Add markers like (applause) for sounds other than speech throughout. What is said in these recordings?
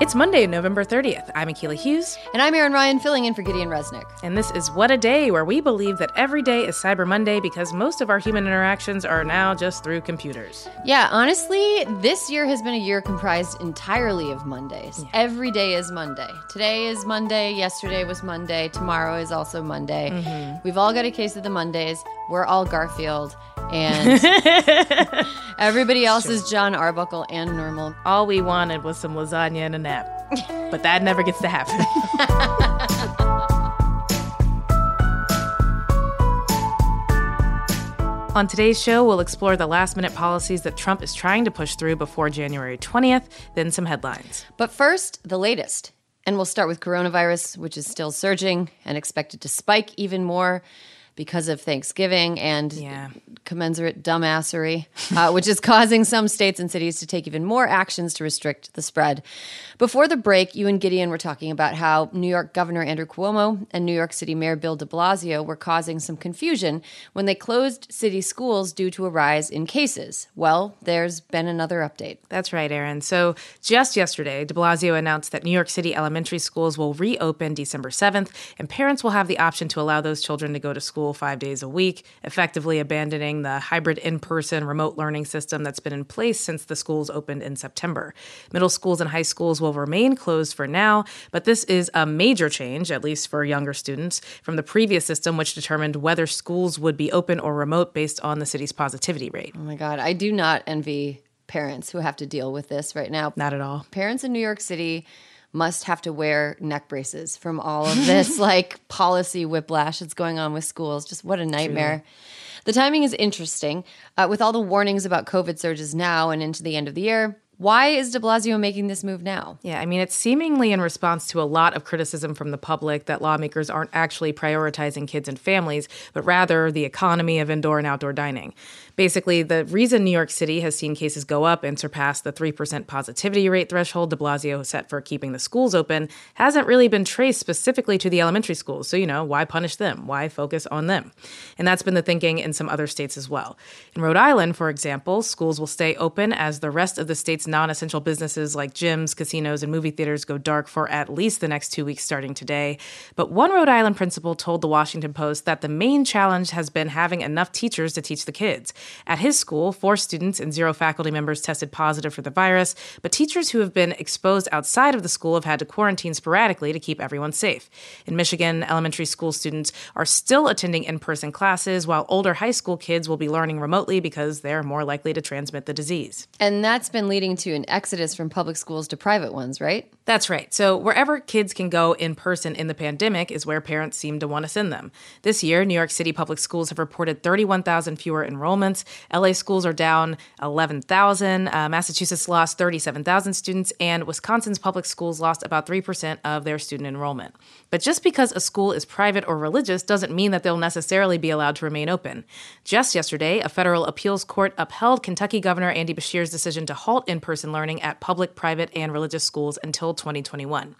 It's Monday, November 30th. I'm Akila Hughes. And I'm Erin Ryan, filling in for Gideon Resnick. And this is What a Day, where we believe that every day is Cyber Monday because most of our human interactions are now just through computers. Yeah, honestly, this year has been a year comprised entirely of Mondays. Yeah. Every day is Monday. Today is Monday, yesterday was Monday, tomorrow is also Monday. Mm-hmm. We've all got a case of the Mondays. We're all Garfield and (laughs) everybody else is Jon Arbuckle and normal. All we wanted was some lasagna and a nap, but that never gets to happen. (laughs) On today's show, we'll explore the last minute policies that Trump is trying to push through before January 20th, then some headlines. But first, the latest. And we'll start with coronavirus, which is still surging and expected to spike even more because of Thanksgiving and yeah. commensurate dumbassery, uh, which is causing some states and cities to take even more actions to restrict the spread. Before the break, you and Gideon were talking about how New York Governor Andrew Cuomo and New York City Mayor Bill de Blasio were causing some confusion when they closed city schools due to a rise in cases. Well, there's been another update. That's right, Erin. So just yesterday, de Blasio announced that New York City elementary schools will reopen December 7th, and parents will have the option to allow those children to go to school school five days a week, effectively abandoning the hybrid in person remote learning system that's been in place since the schools opened in September. Middle schools and high schools will remain closed for now, but this is a major change, at least for younger students, from the previous system, which determined whether schools would be open or remote based on the city's positivity rate. Oh my God, I do not envy parents who have to deal with this right now. Not at all. Parents in New York City must have to wear neck braces from all of this (laughs) like policy whiplash that's going on with schools. Just what a nightmare. The timing is interesting. Uh, with all the warnings about COVID surges now and into the end of the year, why is de Blasio making this move now? Yeah, I mean, it's seemingly in response to a lot of criticism from the public that lawmakers aren't actually prioritizing kids and families, but rather the economy of indoor and outdoor dining. Basically, the reason New York City has seen cases go up and surpass the 3% positivity rate threshold de Blasio set for keeping the schools open hasn't really been traced specifically to the elementary schools. So, you know, why punish them? Why focus on them? And that's been the thinking in some other states as well. In Rhode Island, for example, schools will stay open as the rest of the state's non essential businesses like gyms, casinos, and movie theaters go dark for at least the next two weeks starting today. But one Rhode Island principal told the Washington Post that the main challenge has been having enough teachers to teach the kids. At his school, four students and zero faculty members tested positive for the virus, but teachers who have been exposed outside of the school have had to quarantine sporadically to keep everyone safe. In Michigan, elementary school students are still attending in person classes, while older high school kids will be learning remotely because they're more likely to transmit the disease. And that's been leading to an exodus from public schools to private ones, right? That's right. So, wherever kids can go in person in the pandemic is where parents seem to want to send them. This year, New York City public schools have reported 31,000 fewer enrollments. LA schools are down 11,000. Uh, Massachusetts lost 37,000 students, and Wisconsin's public schools lost about 3% of their student enrollment. But just because a school is private or religious doesn't mean that they'll necessarily be allowed to remain open. Just yesterday, a federal appeals court upheld Kentucky Governor Andy Beshear's decision to halt in person learning at public, private, and religious schools until 2021.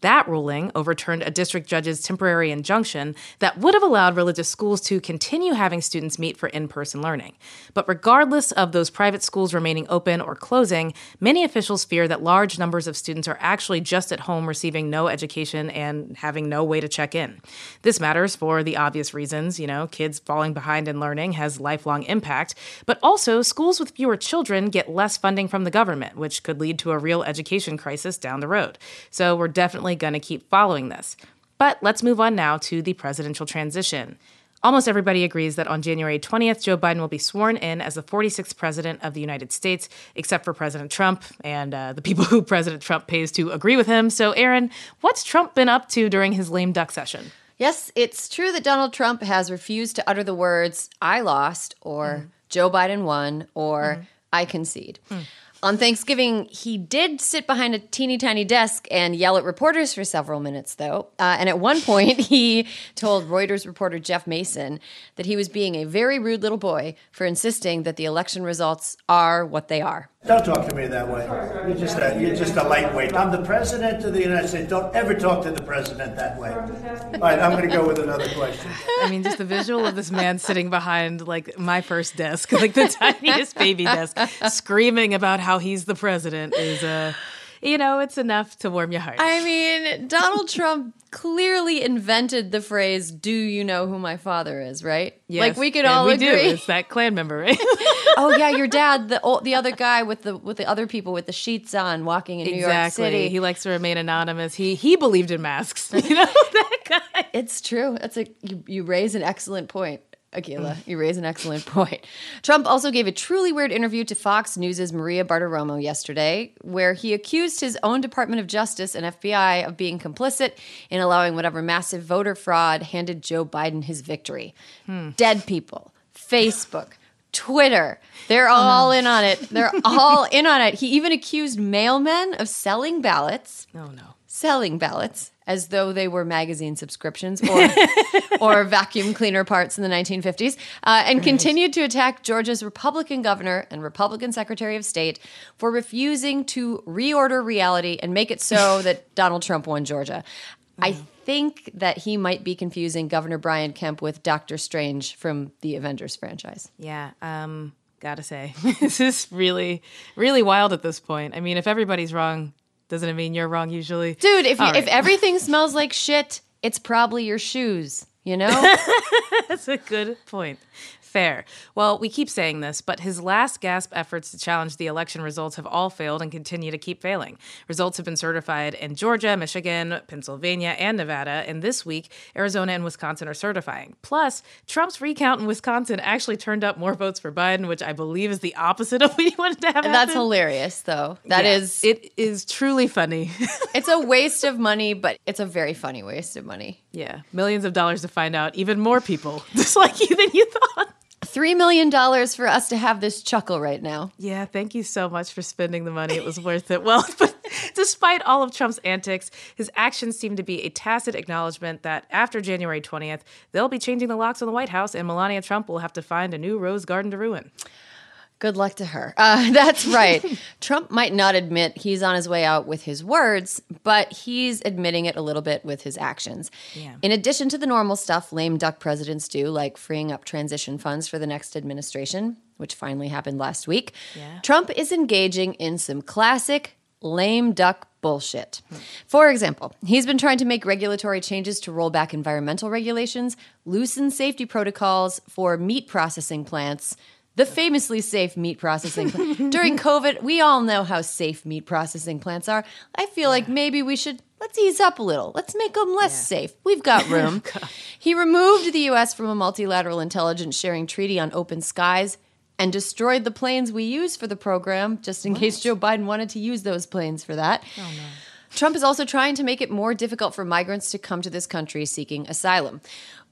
That ruling overturned a district judge's temporary injunction that would have allowed religious schools to continue having students meet for in person learning. But regardless of those private schools remaining open or closing, many officials fear that large numbers of students are actually just at home receiving no education and having no way to check in. This matters for the obvious reasons, you know, kids falling behind in learning has lifelong impact, but also schools with fewer children get less funding from the government, which could lead to a real education crisis down the road. So we're definitely definitely going to keep following this. But let's move on now to the presidential transition. Almost everybody agrees that on January 20th, Joe Biden will be sworn in as the 46th president of the United States, except for President Trump and uh, the people (laughs) who President Trump pays to agree with him. So, Erin, what's Trump been up to during his lame duck session? Yes, it's true that Donald Trump has refused to utter the words, I lost, or mm-hmm. Joe Biden won, or mm-hmm. I concede. Mm. On Thanksgiving, he did sit behind a teeny tiny desk and yell at reporters for several minutes, though. Uh, and at one point, (laughs) he told Reuters reporter Jeff Mason that he was being a very rude little boy for insisting that the election results are what they are. Don't talk to me that way. You're just a you're just a lightweight. I'm the president of the United States. Don't ever talk to the president that way. All right, I'm going to go with another question. I mean, just the visual of this man sitting behind like my first desk, (laughs) like the tiniest baby desk, screaming about how he's the president is, uh, you know, it's enough to warm your heart. I mean, Donald Trump clearly invented the phrase, Do you know who my father is, right? like we could all we agree. Do. It's that clan member, right? (laughs) oh yeah, your dad, the old, the other guy with the with the other people with the sheets on, walking in New York exactly. City. He likes to remain anonymous. He he believed in masks. (laughs) You know that guy. It's true. That's a you, you raise an excellent point. Akila, you raise an excellent (laughs) point. Trump also gave a truly weird interview to Fox News' Maria Bartiromo yesterday, where he accused his own Department of Justice and FBI of being complicit in allowing whatever massive voter fraud handed Joe Biden his victory. Dead people, Facebook, Twitter, they're oh, all in on it. They're all in on it. He even accused mailmen of selling ballots Oh no. Selling ballots as though they were magazine subscriptions or (laughs) or vacuum cleaner parts in the 1950s, uh, and continued to attack Georgia's Republican governor and Republican Secretary of State for refusing to reorder reality and make it so (laughs) that Donald Trump won Georgia. I think that he might be confusing Governor Brian Kemp with Doctor Strange from the Avengers franchise. Yeah. Um. Gotta say, (laughs) this is really really wild at this point. I mean, if everybody's wrong, doesn't it mean you're wrong usually? Dude, if you, All if everything (laughs) smells like shit, it's probably your shoes. You know? (laughs) That's a good point. Fair. Well, we keep saying this, but his last gasp efforts to challenge the election results have all failed and continue to keep failing. Results have been certified in Georgia, Michigan, Pennsylvania, and Nevada, and this week, Arizona and Wisconsin are certifying. Plus, Trump's recount in Wisconsin actually turned up more votes for Biden, which I believe is the opposite of (laughs) what he wanted to have That's happen. hilarious, though. That Yeah, is, it is truly funny. (laughs) it's a waste of money, but it's a very funny waste of money. yeah, millions of dollars to find out even more people (laughs) just like you than you thought. Three million dollars for us to have this chuckle right now. Yeah, thank you so much for spending the money. It was worth it. Well, (laughs) but despite all of Trump's antics, his actions seem to be a tacit acknowledgement that after January 20th, they'll be changing the locks on the White House and Melania Trump will have to find a new rose garden to ruin. Good luck to her. Uh, (laughs) that's right. Trump might not admit he's on his way out with his words, but he's admitting it a little bit with his actions. Yeah. In addition to the normal stuff lame duck presidents do, like freeing up transition funds for the next administration, which finally happened last week, Yeah. Trump is engaging in some classic lame duck bullshit. For example, he's been trying to make regulatory changes to roll back environmental regulations, loosen safety protocols for meat processing plants. The famously safe meat processing plant. (laughs) During COVID, we all know how safe meat processing plants are. I feel like maybe we should let's ease up a little. Let's make them less safe. We've got (laughs) room. he removed the US from a multilateral intelligence sharing treaty on open skies and destroyed the planes we use for the program just in case Joe Biden wanted to use those planes for that. Trump is also trying to make it more difficult for migrants to come to this country seeking asylum.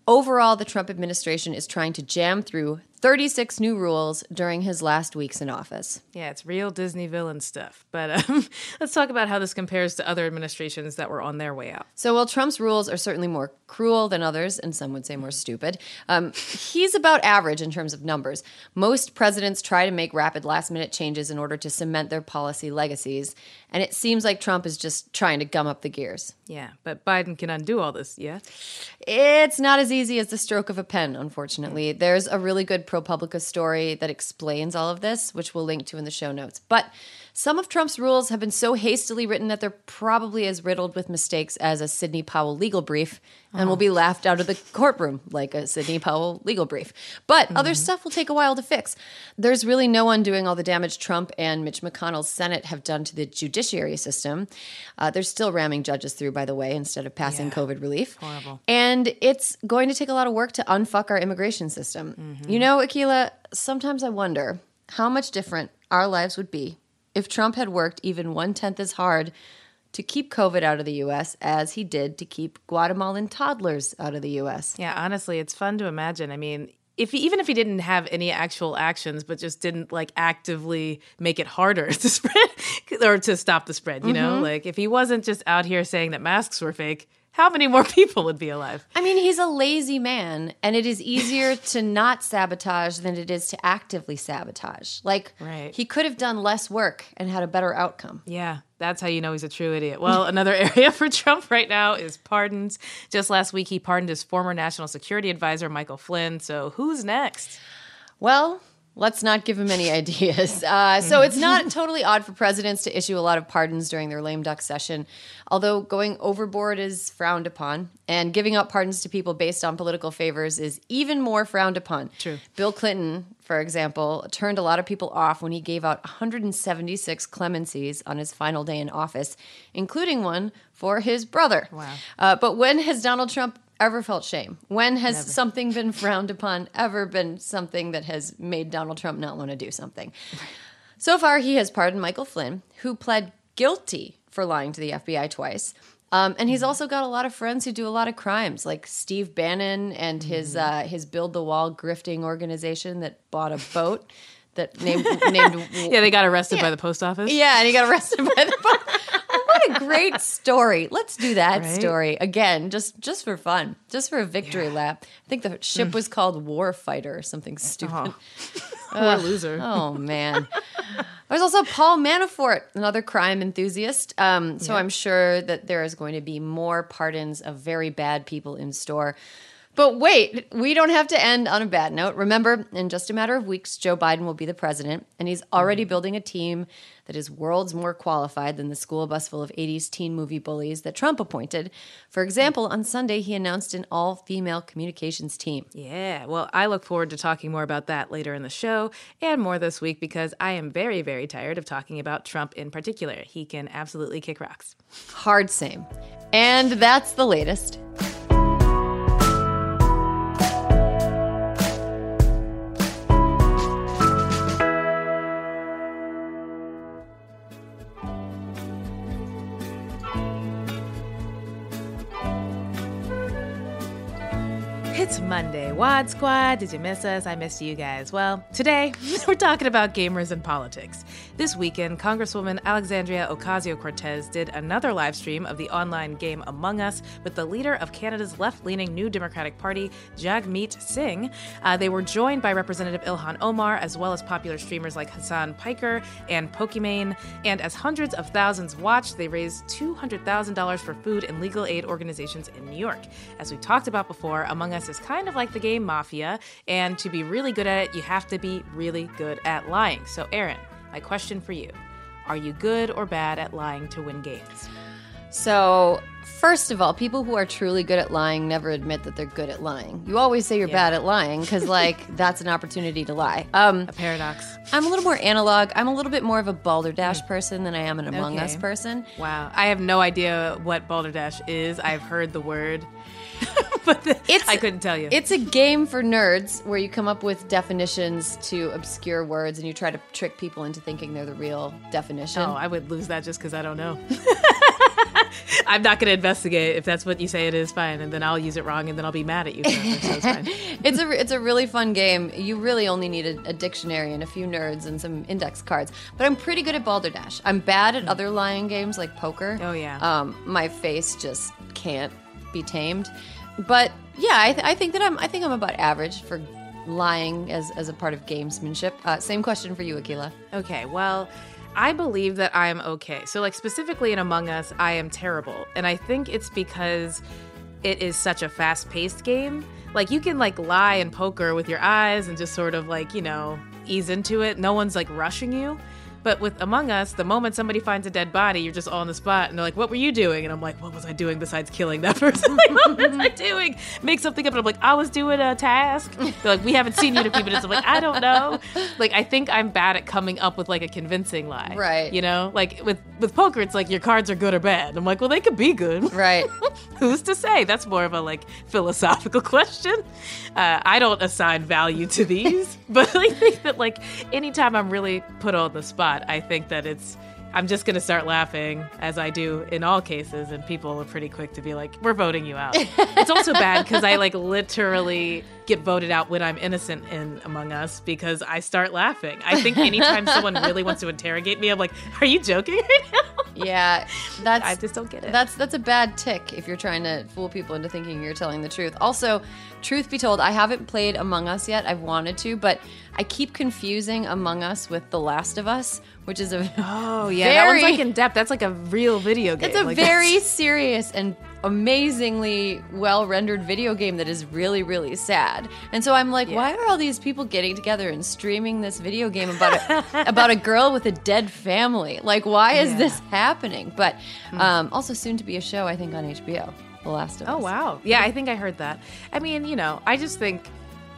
Overall, the Trump administration is trying to jam through 36 new rules during his last weeks in office. Yeah, it's real Disney villain stuff. But um, (laughs) let's talk about how this compares to other administrations that were on their way out. So, while Trump's rules are certainly more cruel than others, and some would say more stupid, um, he's about average in terms of numbers. Most presidents try to make rapid last minute changes in order to cement their policy legacies, and it seems like Trump is just trying to gum up the gears. Yeah, but Biden can undo all this, yeah? It's not as easy as the stroke of a pen, unfortunately. There's a really good ProPublica story that explains all of this, which we'll link to in the show notes. But some of Trump's rules have been so hastily written that they're probably as riddled with mistakes as a Sidney Powell legal brief and will be laughed out of the courtroom like a Sidney Powell legal brief. But other stuff will take a while to fix. There's really no undoing all the damage Trump and Mitch McConnell's Senate have done to the judiciary system. Uh, they're still ramming judges through, by the way, instead of passing Yeah. COVID relief. Horrible. And it's going to take a lot of work to unfuck our immigration system. You know, Akila, sometimes I wonder how much different our lives would be if Trump had worked even one tenth as hard to keep COVID out of the US as he did to keep Guatemalan toddlers out of the US. Yeah, honestly, it's fun to imagine. I mean, if he, even if he didn't have any actual actions, but just didn't like actively make it harder (laughs) to spread or to stop the spread, you know, mm-hmm. like if he wasn't just out here saying that masks were fake, how many more (laughs) people would be alive? I mean, he's a lazy man, and it is easier (laughs) to not sabotage than it is to actively sabotage. Like, Right. he could have done less work and had a better outcome. Yeah, that's how you know he's a true idiot. Well, another (laughs) area for Trump right now is pardons. Just last week, he pardoned his former national security advisor, Michael Flynn. So who's next? Well, let's not give him any (laughs) ideas. Uh, so it's not totally odd for presidents to issue a lot of pardons during their lame duck session, although going overboard is frowned upon, and giving out pardons to people based on political favors is even more frowned upon. True. Bill Clinton, for example, turned a lot of people off when he gave out 176 clemencies on his final day in office, including one for his brother. Wow. Uh, but when has Donald Trump ever felt shame? When has something been frowned upon ever been something that has made Donald Trump not want to do something? So far, he has pardoned Michael Flynn, who pled guilty for lying to the FBI twice. Um, and he's also got a lot of friends who do a lot of crimes, like Steve Bannon and his uh, his Build the Wall grifting organization that bought a boat that named (laughs) named Yeah, they got arrested by the post office. yeah, and he got arrested by the. What a great story! Let's do that Right? story again, just just for fun, just for a victory lap. I think the ship was called Warfighter or something stupid. (laughs) Poor loser. Oh man. There's also Paul Manafort, another crime enthusiast. Um, so I'm sure that there is going to be more pardons of very bad people in store. But wait, we don't have to end on a bad note. Remember, in just a matter of weeks, Joe Biden will be the president, and he's already mm. building a team that is worlds more qualified than the school bus full of 80s teen movie bullies that Trump appointed. For example, on Sunday, he announced an all female communications team. Yeah, well, I look forward to talking more about that later in the show and more this week because I am very, very tired of talking about Trump in particular. He can absolutely kick rocks. Hard same. And that's the latest. Wad Squad, did you miss us? I missed you guys. Well, today (laughs) we're talking about gamers and politics. This weekend, Congresswoman Alexandria Ocasio Cortez did another live stream of the online game Among Us with the leader of Canada's left leaning New Democratic Party, Jagmeet Singh. Uh, they were joined by Representative Ilhan Omar, as well as popular streamers like Hassan Piker and Pokimane. And as hundreds of thousands watched, they raised $200,000 for food and legal aid organizations in New York. As we talked about before, Among Us is kind of like the game Mafia, and to be really good at it, you have to be really good at lying. So, Erin, my question for you Are you good or bad at lying to win games? So, first of all, people who are truly good at lying never admit that they're good at lying. You always say you're bad at lying because, (laughs) like, that's an opportunity to lie. Um, A paradox. I'm a little more analog. I'm a little bit more of a balderdash person than I am an Among Okay. Us person. Wow. I have no idea what Balderdash is. I've heard the word, (laughs) but the, It's- I couldn't tell you. It's a game for nerds where you come up with definitions to obscure words and you try to trick people into thinking they're the real definition. oh, I would lose that just because I don't know. (laughs) I'm not going to investigate. If that's what you say it is, fine. And then I'll use it wrong and then I'll be mad at you. (laughs) So it's fine. It's a it's a really fun game. You really only need a, a dictionary and a few nerds and some index cards. But I'm pretty good at Balderdash. I'm bad at other lying games like poker. Oh, yeah. Um, my face just can't be tamed. But yeah, I, th- I think that I'm I think I'm about average for lying as as a part of gamesmanship. Uh, same question for you, Akila. Okay, well, I believe that I am okay. So, like, specifically in Among Us, I am terrible. And I think it's because it is such a fast paced game. Like, you can, like, lie in poker with your eyes and just sort of, like, you know, ease into it. No one's, like, rushing you. But with Among Us, the moment somebody finds a dead body, you're just all on the spot and they're like, What were you doing? And I'm like, What was I doing besides killing that (laughs) person? like, what was I doing? Make something up. And I'm like, I was doing a task. They're like, We haven't seen you in a few minutes. I'm like, I don't know. Like, I think I'm bad at coming up with like a convincing lie. Right. You know, like with, with poker, it's like your cards are good or bad. I'm like, Well, they could be good. (laughs) Right. Who's to say? That's more of a like philosophical (laughs) question. Uh, I don't assign value to these, but I think that like anytime I'm really put on the spot, I think that it's I'm just going to start laughing as I do in all cases. And people are pretty quick to be like, we're voting you out. (laughs) it's also bad because I like literally get voted out when I'm innocent in Among Us because I start laughing. I think anytime (laughs) someone really wants to interrogate me, I'm like, are you joking right (laughs) now? Yeah, that's I just don't get it. That's that's a bad tick if you're trying to fool people into thinking you're telling the truth. Also, truth be told, I haven't played Among Us yet. I've wanted to, but I keep confusing Among Us with The Last of Us, which is a (laughs) oh yeah, that one's like in depth. That's like a real video game. It's a like very serious and amazingly well rendered video game that is really really sad. And so I'm like, yeah. why are all these people getting together and streaming this video game about a, (laughs) about a girl with a dead family? Like, why is yeah. this happening? But um, also soon to be a show, I think, on HBO. The Last of oh, Us. Oh wow, yeah, I think I heard that. I mean, you know, I just think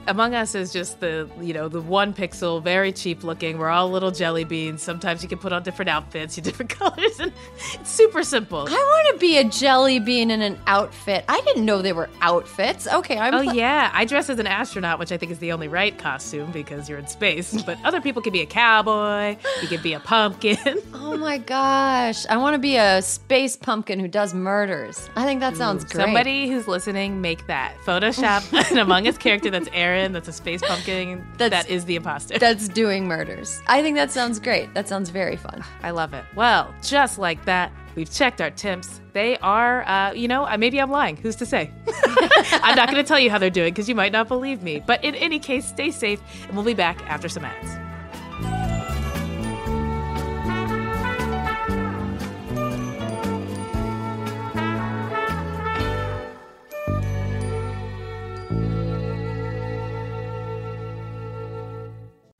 among Us is just the you know the one pixel, very cheap looking. We're all little jelly beans. Sometimes you can put on different outfits, you (laughs) different colors, and it's super simple. I want to be a jelly bean in an outfit. I didn't know they were outfits. Okay, I'm. Oh yeah, I dress as an astronaut, which I think is the only right costume because you're in space. But other people can be a cowboy. You can be a pumpkin. (laughs) oh my gosh, I want to be a space pumpkin who does murders. I think that sounds Ooh, great. Somebody who's listening, make that Photoshop an Among Us character that's (laughs) Erin that's a space pumpkin that's, that is the imposter. (laughs) That's doing murders. I think that sounds great. That sounds very fun. I love it. Well, just like that, we've checked our temps. They are, uh, you know, maybe I'm lying. Who's to say? (laughs) I'm not going to tell you how they're doing because you might not believe me. But in any case, stay safe, and we'll be back after some ads.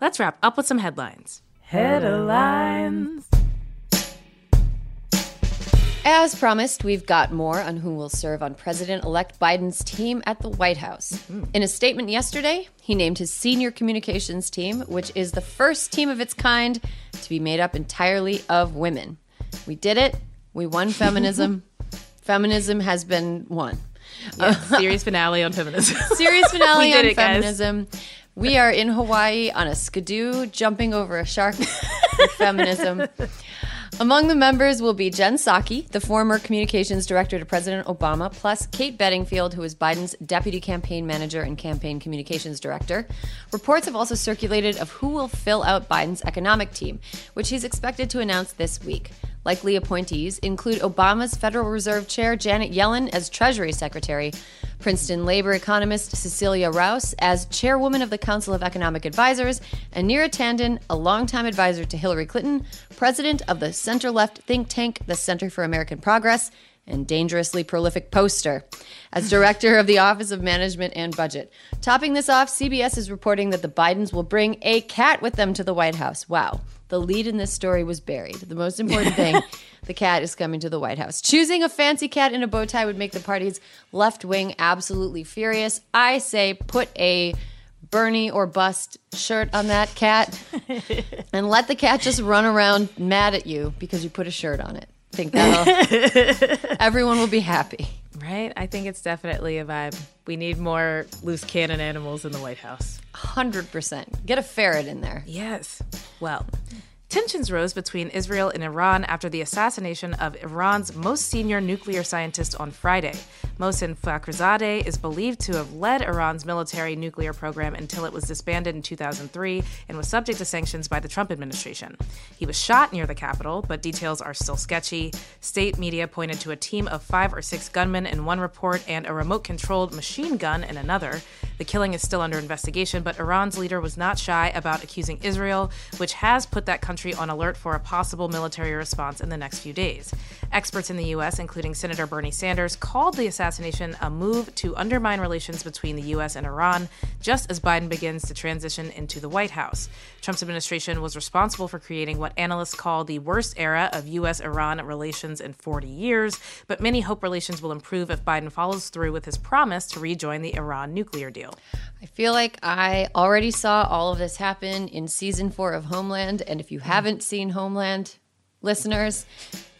Let's wrap up with some headlines. Headlines. As promised, we've got more on who will serve on President elect Biden's team at the White House. Hmm. In a statement yesterday, he named his senior communications team, which is the first team of its kind to be made up entirely of women. We did it. We won feminism. (laughs) feminism has been won. (laughs) Series finale on feminism. Series (laughs) finale We did on it, guys. We are in Hawaii on a skidoo jumping over a shark with (laughs) feminism. Among the members will be Jen Psaki, the former communications director to President Obama, plus Kate Bedingfield, who is Biden's deputy campaign manager and campaign communications director. Reports have also circulated of who will fill out Biden's economic team, which he's expected to announce this week. Likely appointees include Obama's Federal Reserve Chair Janet Yellen as Treasury Secretary, Princeton labor economist Cecilia Rouse as chairwoman of the Council of Economic Advisors, and Neera Tanden, a longtime advisor to Hillary Clinton, president of the center left think tank, the Center for American Progress, and dangerously prolific poster as director of the Office of Management and Budget. Topping this off, CBS is reporting that the Bidens will bring a cat with them to the White House. Wow. The lead in this story was buried. The most important thing (laughs) the cat is coming to the White House. Choosing a fancy cat in a bow tie would make the party's left wing absolutely furious. I say put a Bernie or bust shirt on that cat (laughs) and let the cat just run around mad at you because you put a shirt on it. Think that'll (laughs) everyone will be happy. Right? I think it's definitely a vibe. We need more loose cannon animals in the White House. 100%. Get a ferret in there. Yes. Well, tensions rose between Israel and Iran after the assassination of Iran's most senior nuclear scientist on Friday. Mohsen Fakhrizadeh is believed to have led Iran's military nuclear program until it was disbanded in 2003 and was subject to sanctions by the Trump administration. He was shot near the capital, but details are still sketchy. State media pointed to a team of five or six gunmen in one report and a remote controlled machine gun in another. The killing is still under investigation, but Iran's leader was not shy about accusing Israel, which has put that country on alert for a possible military response in the next few days. Experts in the U.S., including Senator Bernie Sanders, called the assassination a move to undermine relations between the U.S. and Iran, just as Biden begins to transition into the White House. Trump's administration was responsible for creating what analysts call the worst era of U.S. Iran relations in 40 years, but many hope relations will improve if Biden follows through with his promise to rejoin the Iran nuclear deal. I feel like I already saw all of this happen in season four of Homeland. And if you haven't seen Homeland, listeners,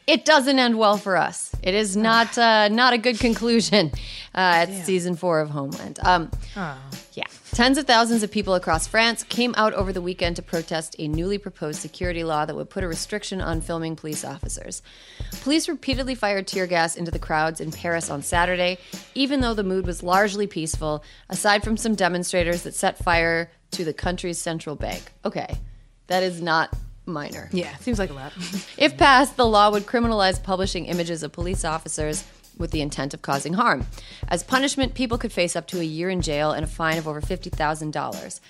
it doesn't end well for us. It is not uh, not a good conclusion uh, at season four of Homeland. Um, Yeah. Tens of thousands of people across France came out over the weekend to protest a newly proposed security law that would put a restriction on filming police officers. Police repeatedly fired tear gas into the crowds in Paris on Saturday, even though the mood was largely peaceful, aside from some demonstrators that set fire to the country's central bank. Okay, that is not minor. Yeah, seems like a lot. (laughs) If passed, the law would criminalize publishing images of police officers with the intent of causing harm. As punishment, people could face up to a year in jail and a fine of over $50,000.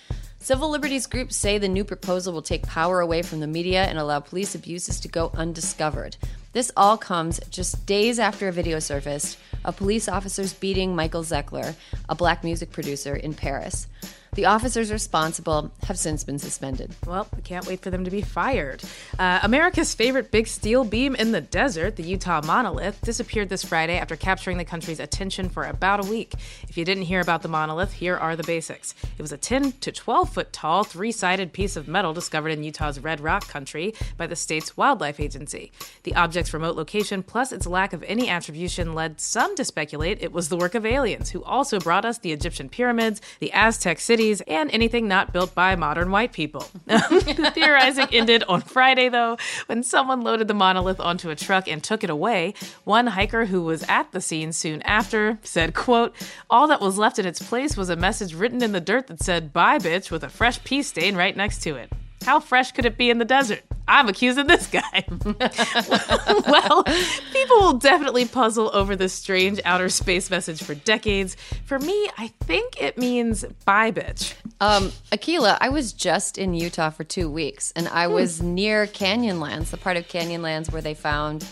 Civil liberties groups say the new proposal will take power away from the media and allow police abuses to go undiscovered. This all comes just days after a video surfaced of police officers beating Michael Zecler, a black music producer in Paris. The officers responsible have since been suspended. Well, we can't wait for them to be fired. Uh, America's favorite big steel beam in the desert, the Utah monolith, disappeared this Friday after capturing the country's attention for about a week. If you didn't hear about the monolith, here are the basics. It was a 10 to 12 foot tall, three sided piece of metal discovered in Utah's Red Rock country by the state's wildlife agency. The object's remote location, plus its lack of any attribution, led some to speculate it was the work of aliens, who also brought us the Egyptian pyramids, the Aztec cities, and anything not built by modern white people. (laughs) Um, the theorizing ended on Friday, though, when someone loaded the monolith onto a truck and took it away. One hiker who was at the scene soon after said, quote, all that was left in its place was a message written in the dirt that said, bye, bitch, with a fresh pea stain right next to it. How fresh could it be in the desert? I'm accusing this guy. (laughs) well, people will definitely puzzle over this strange outer space message for decades. For me, I think it means bye, bitch. Um, Akila, I was just in Utah for two weeks, and I was near Canyonlands, the part of Canyonlands where they found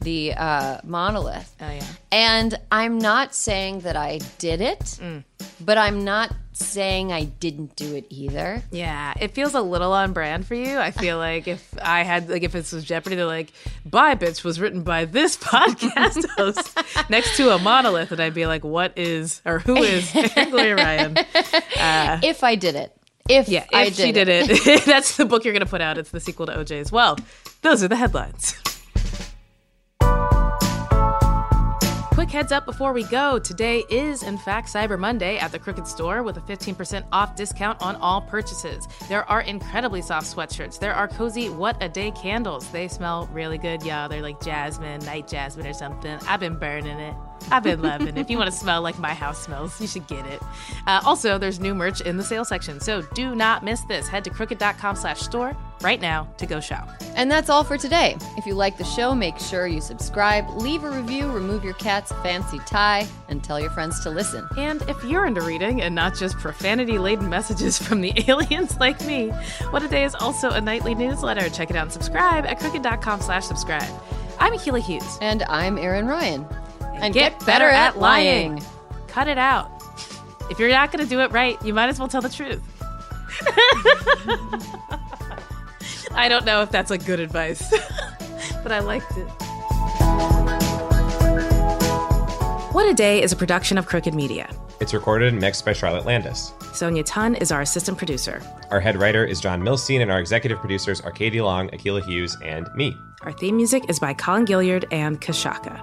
the uh, monolith. Oh, yeah. And I'm not saying that I did it, but I'm not saying I didn't do it either. Yeah, it feels a little on brand for you. I feel (laughs) like if I had, like, if this was Jeopardy, they're like, Bye Bitch was written by this (laughs) podcast host (laughs) next to a monolith. And I'd be like, What is, or who is Gloria Ryan? Uh, if I did it. If yeah, if I did she did it, it that's the book you're going to put out. It's the sequel to OJ as well. Those are the headlines. Quick heads up before we go. Today is, in fact, Cyber Monday at the Crooked Store with a 15% off discount on all purchases. There are incredibly soft sweatshirts. There are cozy What a Day candles. They smell really good, y'all. They're like jasmine, night jasmine or something. I've been burning it. I've been loving it. If you want to smell like my house smells, you should get it. Uh, also, there's new merch in the sale section, so do not miss this. Head to crooked.com slash store right now to go shop. And that's all for today. If you like the show, make sure you subscribe, leave a review, remove your cat's fancy tie, and tell your friends to listen. And if you're into reading and not just profanity laden messages from the (laughs) aliens like me, What a Day is also a nightly newsletter. Check it out and subscribe at crooked.com slash subscribe. I'm Akila Hughes. And I'm Erin Ryan. And, and get, get, better, better at lying. lying. Cut it out. If you're not going to do it right, you might as well tell the truth. (laughs) I don't know if that's like good advice, (laughs) but I liked it. What a Day is a production of Crooked Media. It's recorded and mixed by Charlotte Landes. Sonia Tun is our assistant producer. Our head writer is John Milstein, and our executive producers are Katie Long, Akila Hughes, and me. Our theme music is by Colin Gilliard and Kashaka.